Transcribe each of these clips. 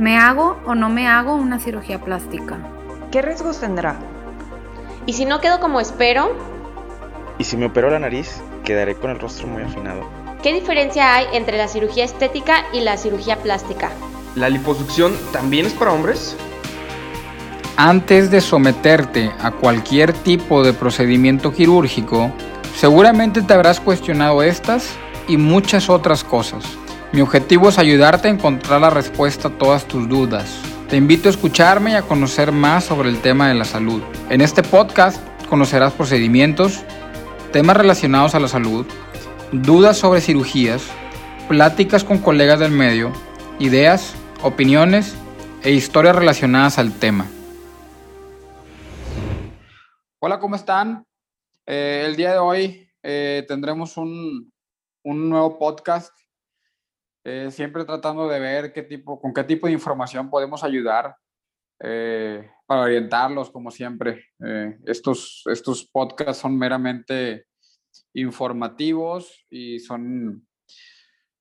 ¿Me hago o no me hago una cirugía plástica? ¿Qué riesgos tendrá? ¿Y si no quedo como espero? ¿Y si me opero la nariz, quedaré con el rostro muy afinado? ¿Qué diferencia hay entre la cirugía estética y la cirugía plástica? ¿La liposucción también es para hombres? Antes de someterte a cualquier tipo de procedimiento quirúrgico, seguramente te habrás cuestionado estas y muchas otras cosas. Mi objetivo es ayudarte a encontrar la respuesta a todas tus dudas. Te invito a escucharme y a conocer más sobre el tema de la salud. En este podcast conocerás procedimientos, temas relacionados a la salud, dudas sobre cirugías, pláticas con colegas del medio, ideas, opiniones e historias relacionadas al tema. Hola, ¿cómo están? Eh, el día de hoy eh, tendremos un, un nuevo podcast eh, siempre tratando de ver qué tipo, con qué tipo de información podemos ayudar eh, para orientarlos, como siempre. Eh, estos, estos podcasts son meramente informativos y son,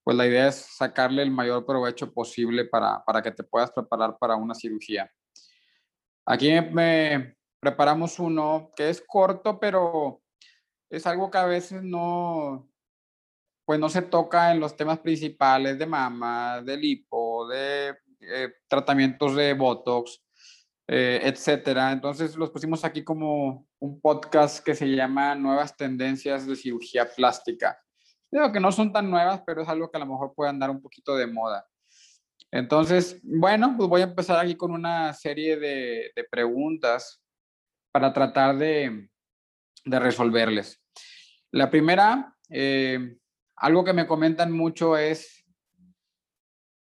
pues la idea es sacarle el mayor provecho posible para, para que te puedas preparar para una cirugía. Aquí me preparamos uno que es corto, pero es algo que a veces no, pues no se toca en los temas principales de mama, de lipo, de eh, tratamientos de Botox, eh, etcétera. Entonces los pusimos aquí como un podcast que se llama Nuevas Tendencias de Cirugía Plástica. Digo que no son tan nuevas, pero es algo que a lo mejor puede andar un poquito de moda. Entonces, bueno, pues voy a empezar aquí con una serie de, de preguntas para tratar de, de resolverles. La primera, eh, algo que me comentan mucho es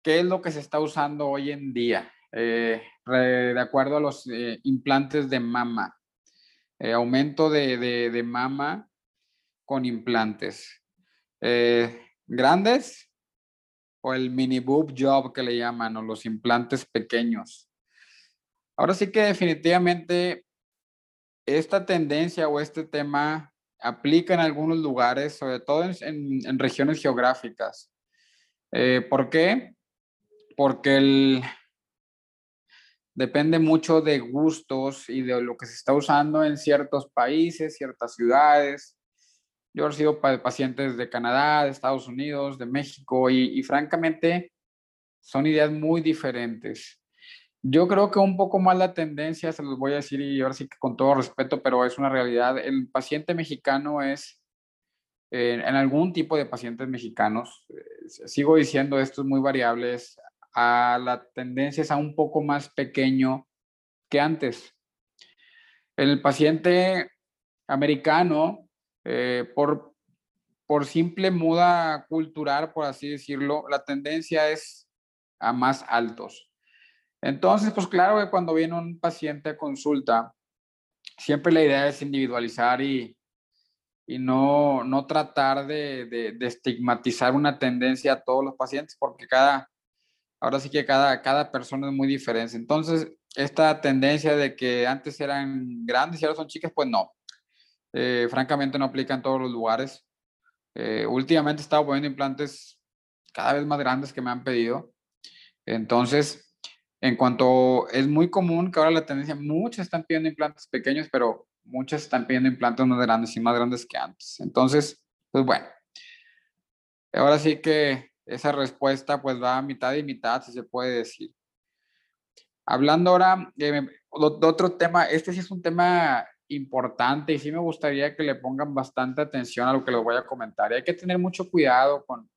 qué es lo que se está usando hoy en día, eh, de acuerdo a los eh, implantes de mama, eh, aumento de, de, mama con implantes. ¿Grandes? O el mini boob job que le llaman, o los implantes pequeños. Ahora sí que definitivamente esta tendencia o este tema aplica en algunos lugares, sobre todo en, regiones geográficas. Eh, ¿Por qué? Porque depende mucho de gustos y de lo que se está usando en ciertos países, ciertas ciudades. Yo he recibido pacientes de Canadá, de Estados Unidos, de México y francamente son ideas muy diferentes. Yo creo que un poco más la tendencia, se los voy a decir y ahora sí que con todo respeto, pero es una realidad, el paciente mexicano es, eh, en algún tipo de pacientes mexicanos, eh, sigo diciendo esto es muy variable, a la tendencia es a un poco más pequeño que antes. El paciente americano, eh, por, por simple muda cultural, por así decirlo, la tendencia es a más altos. Entonces, pues claro que cuando viene un paciente a consulta, siempre la idea es individualizar y, y no, no tratar de, de, estigmatizar una tendencia a todos los pacientes, porque cada, ahora sí que cada, cada persona es muy diferente. Entonces, esta tendencia de que antes eran grandes y ahora son chicas, pues no. Eh, francamente no aplica en todos los lugares. Eh, últimamente he estado poniendo implantes cada vez más grandes que me han pedido. Entonces, en cuanto es muy común que ahora la tendencia, muchas están pidiendo implantes pequeños, pero muchas están pidiendo implantes más grandes y más grandes que antes. Entonces, pues bueno, ahora sí que esa respuesta pues va a mitad y mitad, si se puede decir. Hablando ahora de, otro tema, este sí es un tema importante y sí me gustaría que le pongan bastante atención a lo que les voy a comentar. Y hay que tener mucho cuidado con,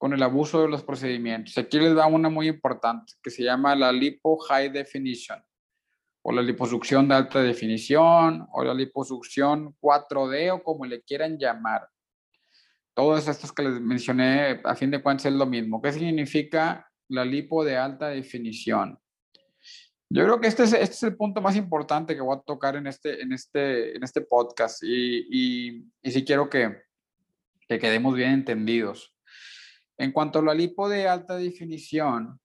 con el abuso de los procedimientos. Aquí les da una muy importante que se llama la lipo high definition o la liposucción de alta definición o la liposucción 4D o como le quieran llamar. Todos estos que les mencioné, a fin de cuentas, es lo mismo. ¿Qué significa la lipo de alta definición? Yo creo que este es, este es el punto más importante que voy a tocar en este, en este, en este podcast y, y, y sí quiero que, que quedemos bien entendidos. En cuanto a la lipo de alta definición,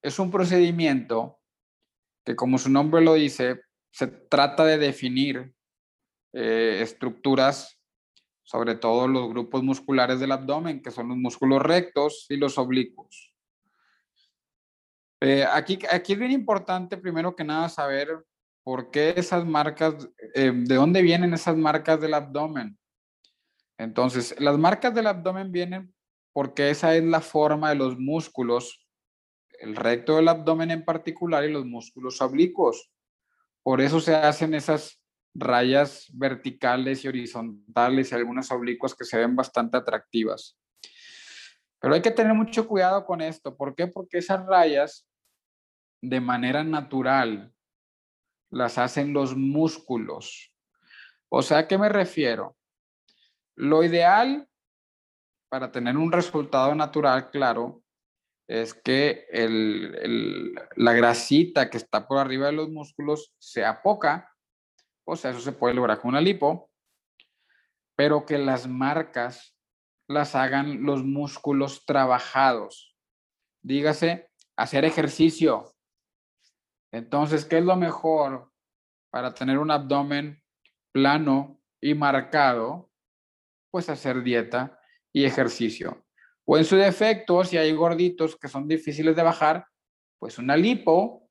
es un procedimiento que, como su nombre lo dice, se trata de definir eh, estructuras, sobre todo los grupos musculares del abdomen, que son los músculos rectos y los oblicuos. Eh, aquí, aquí es bien importante, primero que nada, saber por qué esas marcas, eh, de dónde vienen esas marcas del abdomen. Entonces, las marcas del abdomen vienen porque esa es la forma de los músculos, el recto del abdomen en particular y los músculos oblicuos. Por eso se hacen esas rayas verticales y horizontales y algunas oblicuas que se ven bastante atractivas. Pero hay que tener mucho cuidado con esto. ¿Por qué? Porque esas rayas, de manera natural, las hacen los músculos. O sea, ¿a qué me refiero? Lo ideal para tener un resultado natural, claro, es que la grasita que está por arriba de los músculos sea poca, o sea, eso se puede lograr con una lipo, pero que las marcas las hagan los músculos trabajados. Dígase, hacer ejercicio. Entonces, ¿qué es lo mejor para tener un abdomen plano y marcado? Pues hacer dieta y ejercicio. O en su defecto, si hay gorditos que son difíciles de bajar, pues una lipo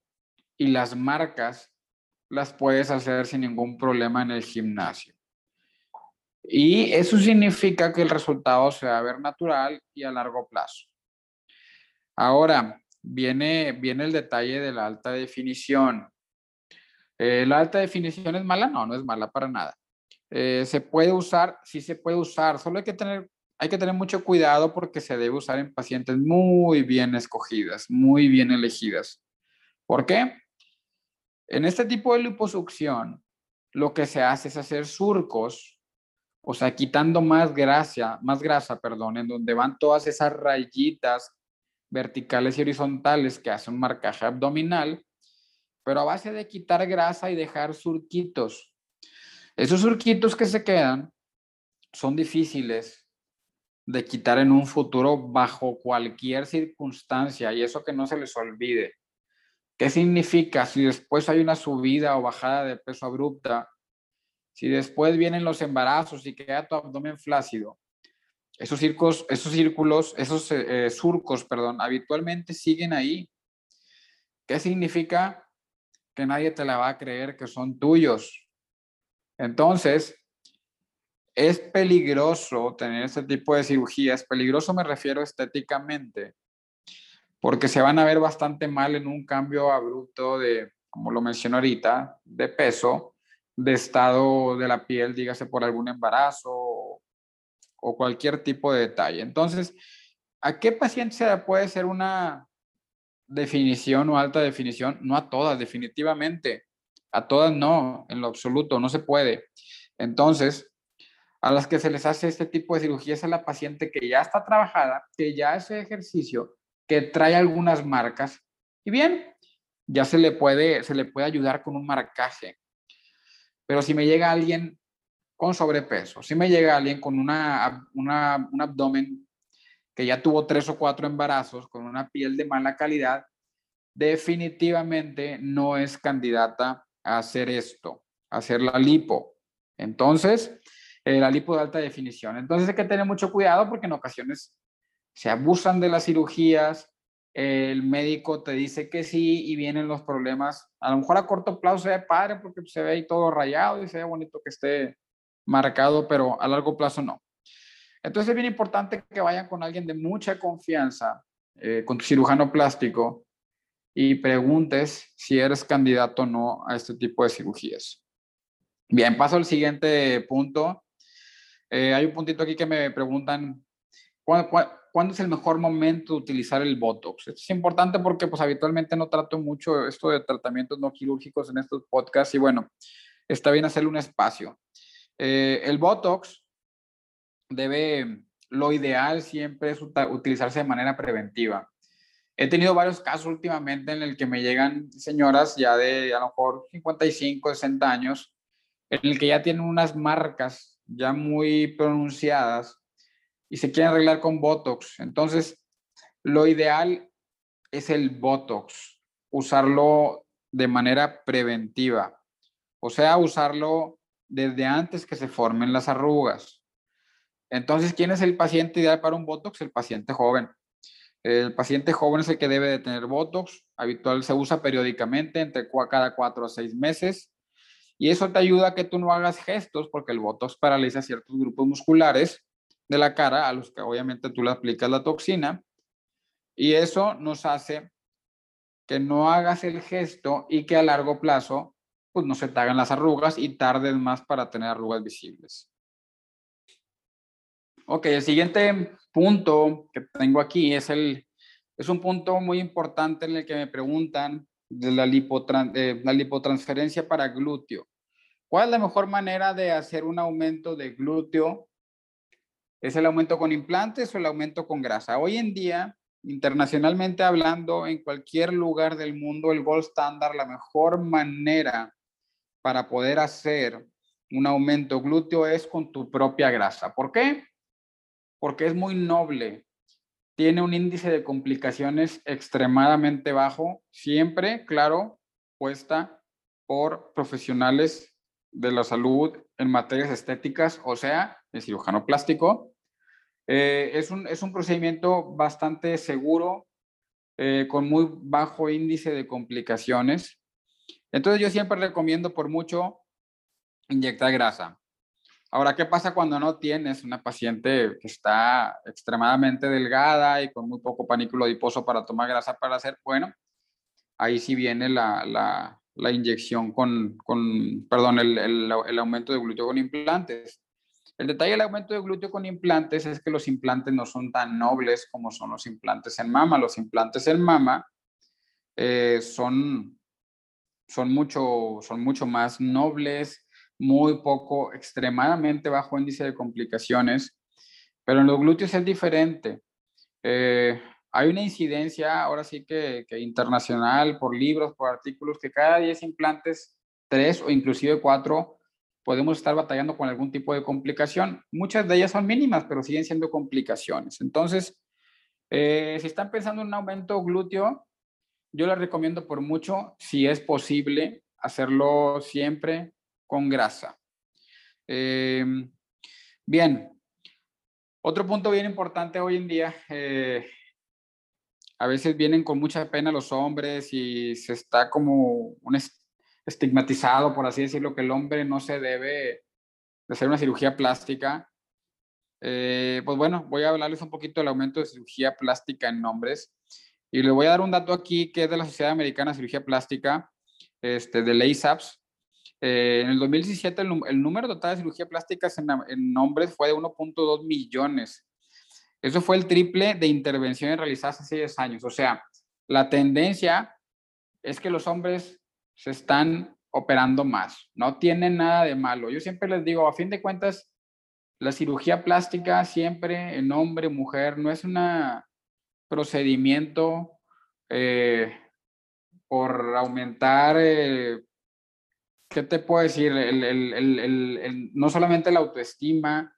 y las marcas las puedes hacer sin ningún problema en el gimnasio. Y eso significa que el resultado se va a ver natural y a largo plazo. Ahora, viene, viene el detalle de la alta definición. Eh, ¿La alta definición es mala? No, no es mala para nada. Eh, ¿Se puede usar? Sí se puede usar, solo hay que tener hay que tener mucho cuidado porque se debe usar en pacientes muy bien escogidas, muy bien elegidas. ¿Por qué? En este tipo de liposucción, lo que se hace es hacer surcos, o sea, quitando más grasa, más grasa, perdón, en donde van todas esas rayitas verticales y horizontales que hacen marcaje abdominal, pero a base de quitar grasa y dejar surquitos. Esos surquitos que se quedan son difíciles de quitar en un futuro bajo cualquier circunstancia y eso que no se les olvide. ¿Qué significa si después hay una subida o bajada de peso abrupta? Si después vienen los embarazos y queda tu abdomen flácido, esos, circos, esos círculos, esos eh, surcos, perdón, habitualmente siguen ahí. ¿Qué significa? Que nadie te la va a creer que son tuyos. Entonces, es peligroso tener este tipo de cirugías. Peligroso me refiero estéticamente, porque se van a ver bastante mal en un cambio abrupto de, como lo mencioné ahorita, de peso, de estado de la piel, dígase por algún embarazo o, cualquier tipo de detalle. Entonces, ¿a qué paciente se puede ser una definición o alta definición? No a todas, definitivamente. A todas no, en lo absoluto, no se puede. Entonces, a las que se les hace este tipo de cirugía es a la paciente que ya está trabajada, que ya hace ejercicio, que trae algunas marcas y bien, ya se le puede, se le puede ayudar con un marcaje. Pero si me llega alguien con sobrepeso, si me llega alguien con una, una, un abdomen que ya tuvo tres o cuatro embarazos, con una piel de mala calidad, definitivamente no es candidata a hacer esto, a hacer la lipo. Entonces, eh, la lipo de alta definición. Entonces hay que tener mucho cuidado porque en ocasiones se abusan de las cirugías, el médico te dice que sí y vienen los problemas. A lo mejor a corto plazo se ve padre porque se ve ahí todo rayado y se ve bonito que esté marcado, pero a largo plazo no. Entonces es bien importante que vayan con alguien de mucha confianza, eh, con tu cirujano plástico, y preguntes si eres candidato o no a este tipo de cirugías. Bien, paso al siguiente punto, eh, hay un puntito aquí que me preguntan, ¿cuándo, es el mejor momento de utilizar el Botox? Esto es importante porque pues habitualmente no trato mucho esto de tratamientos no quirúrgicos en estos podcasts y bueno, está bien hacerle un espacio. Eh, el Botox debe, lo ideal siempre es utilizarse de manera preventiva. He tenido varios casos últimamente en el que me llegan señoras ya de a lo mejor 55, 60 años, en el que ya tienen unas marcas ya muy pronunciadas y se quieren arreglar con Botox. Entonces, lo ideal es el Botox, usarlo de manera preventiva, o sea, usarlo desde antes que se formen las arrugas. Entonces, ¿quién es el paciente ideal para un Botox? El paciente joven. El paciente joven es el que debe de tener Botox. Habitual se usa periódicamente, entre cada cuatro a seis meses. Y eso te ayuda a que tú no hagas gestos, porque el Botox paraliza ciertos grupos musculares de la cara a los que obviamente tú le aplicas la toxina. Y eso nos hace que no hagas el gesto y que a largo plazo pues no se te hagan las arrugas y tardes más para tener arrugas visibles. Ok, el siguiente punto que tengo aquí es, el, es un punto muy importante en el que me preguntan de la, la lipotransferencia para glúteo. ¿Cuál es la mejor manera de hacer un aumento de glúteo? ¿Es el aumento con implantes o el aumento con grasa? Hoy en día, internacionalmente hablando, en cualquier lugar del mundo, el gold standard, la mejor manera para poder hacer un aumento glúteo es con tu propia grasa. ¿Por qué? Porque es muy noble. Tiene un índice de complicaciones extremadamente bajo, siempre, claro, puesta por profesionales de la salud en materias estéticas, o sea, el cirujano plástico. Eh, es, un, es, un, procedimiento bastante seguro, eh, con muy bajo índice de complicaciones. Entonces yo siempre recomiendo por mucho inyectar grasa. Ahora, ¿qué pasa cuando no tienes una paciente que está extremadamente delgada y con muy poco panículo adiposo para tomar grasa para hacer? Bueno, ahí sí viene la, la, la inyección con, con perdón, el, el, aumento de glúteo con implantes. El detalle del aumento de glúteo con implantes es que los implantes no son tan nobles como son los implantes en mama. Los implantes en mama eh, son son mucho, son mucho más nobles, muy poco, extremadamente bajo índice de complicaciones, pero en los glúteos es diferente. Eh, hay una incidencia, ahora sí que, internacional, por libros, por artículos, que cada 10 implantes, 3 o inclusive 4, podemos estar batallando con algún tipo de complicación. Muchas de ellas son mínimas, pero siguen siendo complicaciones. Entonces, eh, si están pensando en un aumento glúteo, yo les recomiendo por mucho, si es posible, hacerlo siempre con grasa. Em, bien, otro punto bien importante hoy en día, eh, a veces vienen con mucha pena los hombres y se está como un estigmatizado, por así decirlo, que el hombre no se debe de hacer una cirugía plástica. Eh, pues bueno, voy a hablarles un poquito del aumento de cirugía plástica en hombres. Y le voy a dar un dato aquí que es de la Sociedad Americana de Cirugía Plástica, este, de LASAPS. Eh, en el 2017 el, número total de cirugía plástica en, en hombres fue de 1.2 millones. Eso fue el triple de intervenciones realizadas hace 10 años. O sea, la tendencia es que los hombres se están operando más. No tienen nada de malo. Yo siempre les digo, a fin de cuentas, la cirugía plástica siempre en hombre, mujer, no es una procedimiento eh, por aumentar, eh, ¿qué te puedo decir? no solamente la autoestima,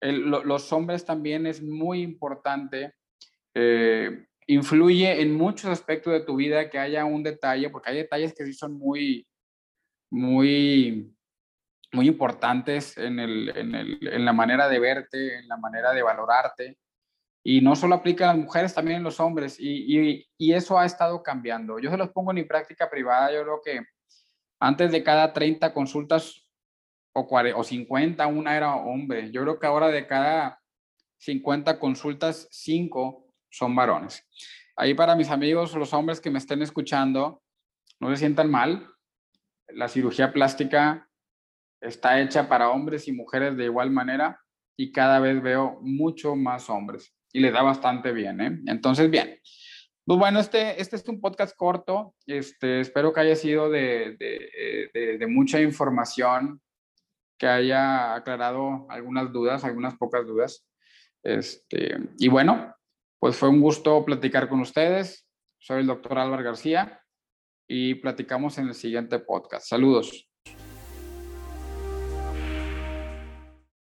los hombres también es muy importante. Eh, influye en muchos aspectos de tu vida que haya un detalle, porque hay detalles que sí son muy, muy, muy importantes en, en la manera de verte, en la manera de valorarte. Y no solo aplica a las mujeres, también en los hombres. Y, eso ha estado cambiando. Yo se los pongo en mi práctica privada. Yo creo que antes de cada 30 consultas o, 40, o 50, una era hombre. Yo creo que ahora de cada 50 consultas, 5 son varones. Ahí para mis amigos, los hombres que me estén escuchando, no se sientan mal. La cirugía plástica está hecha para hombres y mujeres de igual manera y cada vez veo mucho más hombres y le da bastante bien, ¿eh? Entonces, bien. Pues bueno, este, este es un podcast corto. Este, espero que haya sido de, de, mucha información, que haya aclarado algunas dudas, algunas pocas dudas. Este, y bueno, pues fue un gusto platicar con ustedes. Soy el doctor Álvaro García y platicamos en el siguiente podcast. Saludos.